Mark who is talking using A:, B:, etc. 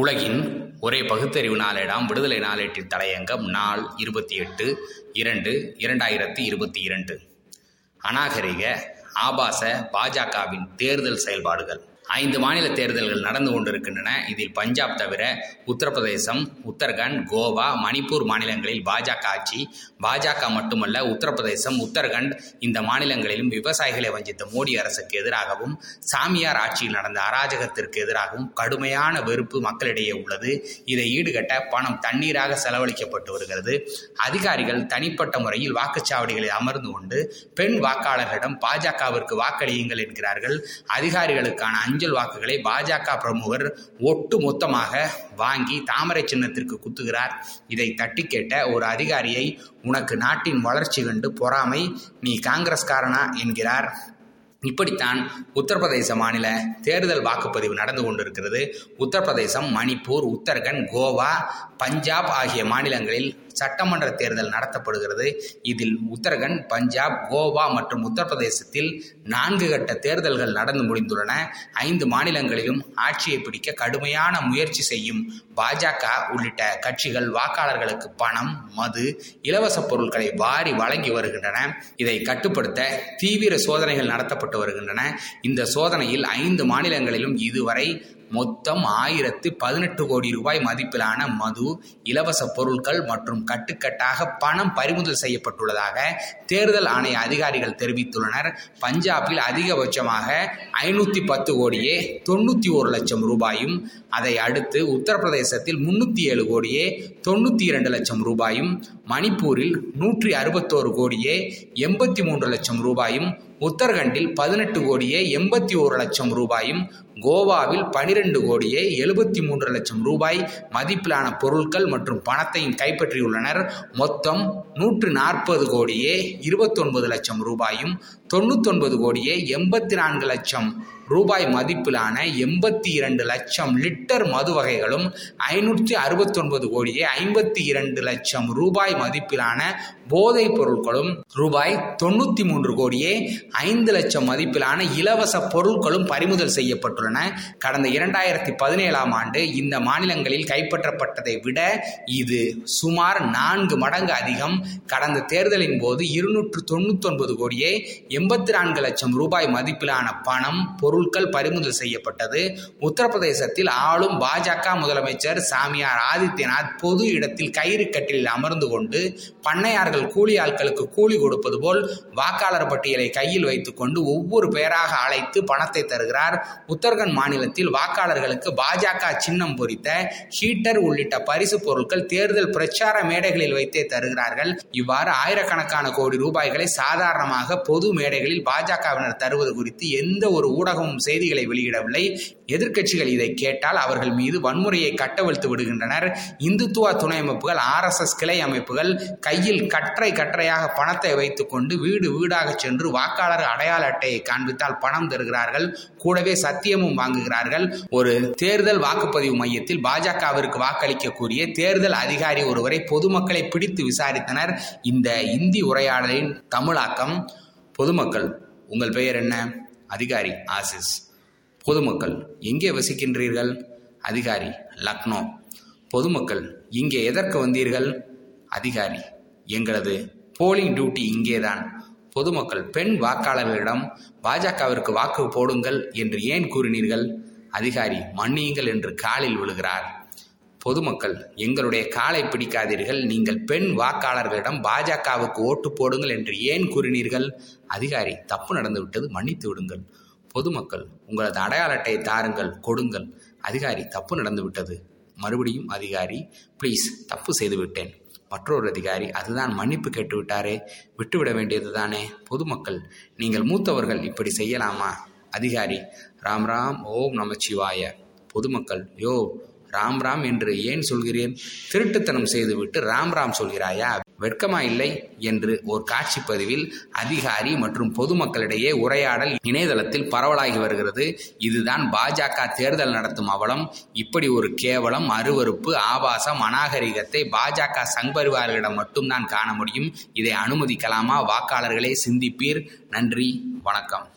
A: உலகின் ஒரே பகுத்தறிவு நாளேடாம் விடுதலை நாளேட்டின் தலையங்கம் நாள் இருபத்தி எட்டு இரண்டு இரண்டாயிரத்தி இருபத்தி இரண்டு. அநாகரிக ஆபாச பாஜகவின் தேர்தல் செயல்பாடுகள். ஐந்து மாநில தேர்தல்கள் நடந்து கொண்டிருக்கின்றன. இதில் பஞ்சாப் தவிர உத்தரப்பிரதேசம் உத்தரகண்ட் கோவா மணிப்பூர் மாநிலங்களில் பாஜக ஆட்சி பாஜக மட்டுமல்ல உத்தரப்பிரதேசம் உத்தரகண்ட் இந்த மாநிலங்களிலும் விவசாயிகளை வஞ்சித்த மோடி அரசுக்கு எதிராகவும் சாமியார் ஆட்சியில் நடந்த அராஜகத்திற்கு எதிராகவும் கடுமையான வெறுப்பு மக்களிடையே உள்ளது. இதை ஈடுகட்ட பணம் தண்ணீராக செலவழிக்கப்பட்டு வருகிறது. அதிகாரிகள் தனிப்பட்ட முறையில் வாக்குச்சாவடிகளில் அமர்ந்து கொண்டு பெண் வாக்காளர்களிடம் பாஜகவிற்கு வாக்களியுங்கள் என்கிறார்கள். அதிகாரிகளுக்கான அஞ்சல் வாக்குகளை பாஜக பிரமுகர் ஒட்டு மொத்தமாக வாங்கி தாமரை சின்னத்திற்கு குத்துகிறார். இதை தட்டி கேட்ட ஒரு அதிகாரியை உனக்கு நாட்டின் வளர்ச்சி கண்டு பொறாமை நீ காங்கிரஸ்காரனா? என்கிறார். இப்படித்தான் உத்தரப்பிரதேச மாநில தேர்தல் வாக்குப்பதிவு நடந்து கொண்டிருக்கிறது. உத்தரப்பிரதேசம் மணிப்பூர் உத்தரகண்ட் கோவா பஞ்சாப் ஆகிய மாநிலங்களில் சட்டமன்ற தேர்தல் நடத்தப்படுகிறது. இதில் உத்தரகண்ட் பஞ்சாப் கோவா மற்றும் உத்தரப்பிரதேசத்தில் நான்கு கட்ட தேர்தல்கள் நடந்து முடிந்துள்ளன. ஐந்து மாநிலங்களிலும் ஆட்சியை பிடிக்க கடுமையான முயற்சி செய்யும் பாஜக உள்ளிட்ட கட்சிகள் வாக்காளர்களுக்கு பணம் மது இலவச பொருட்களை வாரி வழங்கி வருகின்றன. இதை கட்டுப்படுத்த தீவிர சோதனைகள் நடத்தப்பட்டு வருகின்றன. இந்த சோதனையில் ஐந்து மாநிலங்களிலும் இதுவரை மொத்தம் ஆயிரத்து பதினெட்டு கோடி ரூபாய் மதிப்பிலான மது இலவச பொருட்கள் மற்றும் கட்டுக்கட்டாக பணம் பறிமுதல் செய்யப்பட்டுள்ளதாக தேர்தல் ஆணைய அதிகாரிகள் தெரிவித்துள்ளனர். பஞ்சாபில் அதிகபட்சமாக ஐநூற்றி பத்து கோடியே தொண்ணூற்றி ஒரு லட்சம் ரூபாயும் அதை அடுத்து உத்தரப்பிரதேசத்தில் முன்னூற்றி ஏழு கோடியே தொண்ணூற்றி இரண்டு லட்சம் ரூபாயும் மணிப்பூரில் நூற்றி அறுபத்தோரு கோடியே எண்பத்தி மூன்று லட்சம் ரூபாயும் உத்தரகண்டில் பதினெட்டு கோடியே எண்பத்தி ஒரு லட்சம் ரூபாயும் கோவாவில் பனிரெண்டு கோடியே எழுபத்தி மூன்று லட்சம் ரூபாய் மதிப்பிலான பொருட்கள் மற்றும் பணத்தையும் கைப்பற்றியுள்ளனர். மொத்தம் நூற்று நாற்பது கோடியே இருபத்தொன்பது லட்சம் ரூபாயும் தொண்ணூத்தொன்பது கோடியே எண்பத்தி நான்கு லட்சம் ரூபாய் மதிப்பிலான எண்பத்தி இரண்டு லட்சம் லிட்டர் மது வகைகளும் ஐநூற்றி அறுபத்தொன்பது கோடியே ஐம்பத்தி இரண்டு லட்சம் ரூபாய் மதிப்பிலான போதைப் பொருட்களும் ரூபாய் தொண்ணூற்றி மூன்று கோடியே ஐந்து லட்சம் மதிப்பிலான இலவச பொருட்களும் பறிமுதல் செய்யப்பட்டுள்ளன. கடந்த இரண்டாயிரத்தி பதினேழாம் ஆண்டு இந்த மாநிலங்களில் கைப்பற்றப்பட்டதை விட இது சுமார் நான்கு மடங்கு அதிகம். கடந்த தேர்தலின் போது இருநூற்று தொண்ணூத்தொன்பது கோடியே எண்பத்தி நான்கு லட்சம் ரூபாய் மதிப்பிலான பணம் பொருட்கள் பறிமுதல் செய்யப்பட்டது. உத்தரப்பிரதேசத்தில் ஆளும் பாஜக முதலமைச்சர் சாமியார் ஆதித்யநாத் பொது இடத்தில் கயிறு கட்டிலில் அமர்ந்து கொண்டு பண்ணையார்கள் கூலி ஆட்களுக்கு கூலி கொடுப்பது போல் வாக்காளர் பட்டியலை கையில் வைத்துக்கொண்டு ஒவ்வொரு பெயராக அழைத்து பணத்தை தருகிறார். உத்தரகண்ட் மாநிலத்தில் வாக்காளர்களுக்கு பாஜக சின்னம் பொறித்த ஹீட்டர் உள்ளிட்ட பரிசு பொருட்கள் தேர்தல் பிரச்சார மேடைகளில் வைத்தே தருகிறார்கள். இவ்வாறு ஆயிரக்கணக்கான கோடி ரூபாய்களை சாதாரணமாக பொது மேடைகளில் பாஜகவினர் தருவது குறித்து எந்த ஒரு ஊடகமும் செய்திகளை வெளியிடவில்லை. எதிர்க்கட்சிகள் இதை கேட்டால் அவர்கள் மீது வன்முறையை கட்டவிழ்த்து விடுகின்றனர். இந்துத்துவ துணை அமைப்புகள் ஆர் எஸ் எஸ் கிளை அமைப்புகள் கையில் கற்றை கற்றையாக பணத்தை வைத்துக்கொண்டு வீடு வீடாக சென்று வாக்காளர் அடையாள அட்டையை காண்பித்தால் பணம் தருகிறார்கள். கூடவே சத்தியமும் வாங்குகிறார்கள். ஒரு தேர்தல் வாக்குப்பதிவு மையத்தில் பாஜகவிற்கு வாக்களிக்க கூறிய தேர்தல் அதிகாரி ஒருவரை பொதுமக்களை பிடித்து விசாரித்தனர். இந்த இந்தி உரையாடலின் தமிழாக்கம். பொதுமக்கள் உங்கள் பெயர் என்ன? அதிகாரி ஆசிஸ். பொதுமக்கள் எங்கே வசிக்கின்றீர்கள்? அதிகாரி லக்னோ. பொதுமக்கள் இங்கே எதற்கு வந்தீர்கள்? அதிகாரி எங்களது போலிங் டியூட்டி இங்கேதான். பொதுமக்கள் பெண் வாக்காளர்களிடம் பாஜகவிற்கு வாக்கு போடுங்கள் என்று ஏன் கூறினீர்கள்? அதிகாரி மன்னியுங்கள் என்று காலில் விழுகிறார். பொதுமக்கள் எங்களுடைய காலை பிடிக்காதீர்கள். நீங்கள் பெண் வாக்காளர்களிடம் பாஜகவுக்கு ஓட்டு போடுங்கள் என்று ஏன் கூறினீர்கள்? அதிகாரி தப்பு நடந்துவிட்டது மன்னித்து விடுங்கள். பொதுமக்கள் உங்களது அடையாள அட்டையை தாருங்கள் கொடுங்கள். அதிகாரி தப்பு நடந்துவிட்டது மறுபடியும் அதிகாரி ப்ளீஸ் தப்பு செய்துவிட்டேன் மற்றொரு அதிகாரி அதுதான் மன்னிப்பு கேட்டுவிட்டாரே விட்டுவிட வேண்டியது தானே. பொதுமக்கள் நீங்கள் மூத்தவர்கள் இப்படி செய்யலாமா? அதிகாரி ராம் ராம் ஓம் நமச்சிவாய. பொதுமக்கள் யோ ராம் ராம் என்று ஏன் சொல்கிறேன்? திருட்டுத்தனம் செய்துவிட்டு ராம் ராம் சொல்கிறாயா? வெட்கமா இல்லை என்று ஒரு காட்சி பதிவில் அதிகாரி மற்றும் பொதுமக்களிடையே உரையாடல் இணையதளத்தில் பரவலாகி வருகிறது. இதுதான் பாஜக தேர்தல் நடத்தும் அவலம். இப்படி ஒரு கேவலம் அருவறுப்பு ஆபாசம் அநாகரிகத்தை பாஜக சங்பரிவார்களிடம் மட்டும்தான் காண முடியும். இதை அனுமதிக்கலாமா? வாக்காளர்களே சிந்திப்பீர். நன்றி வணக்கம்.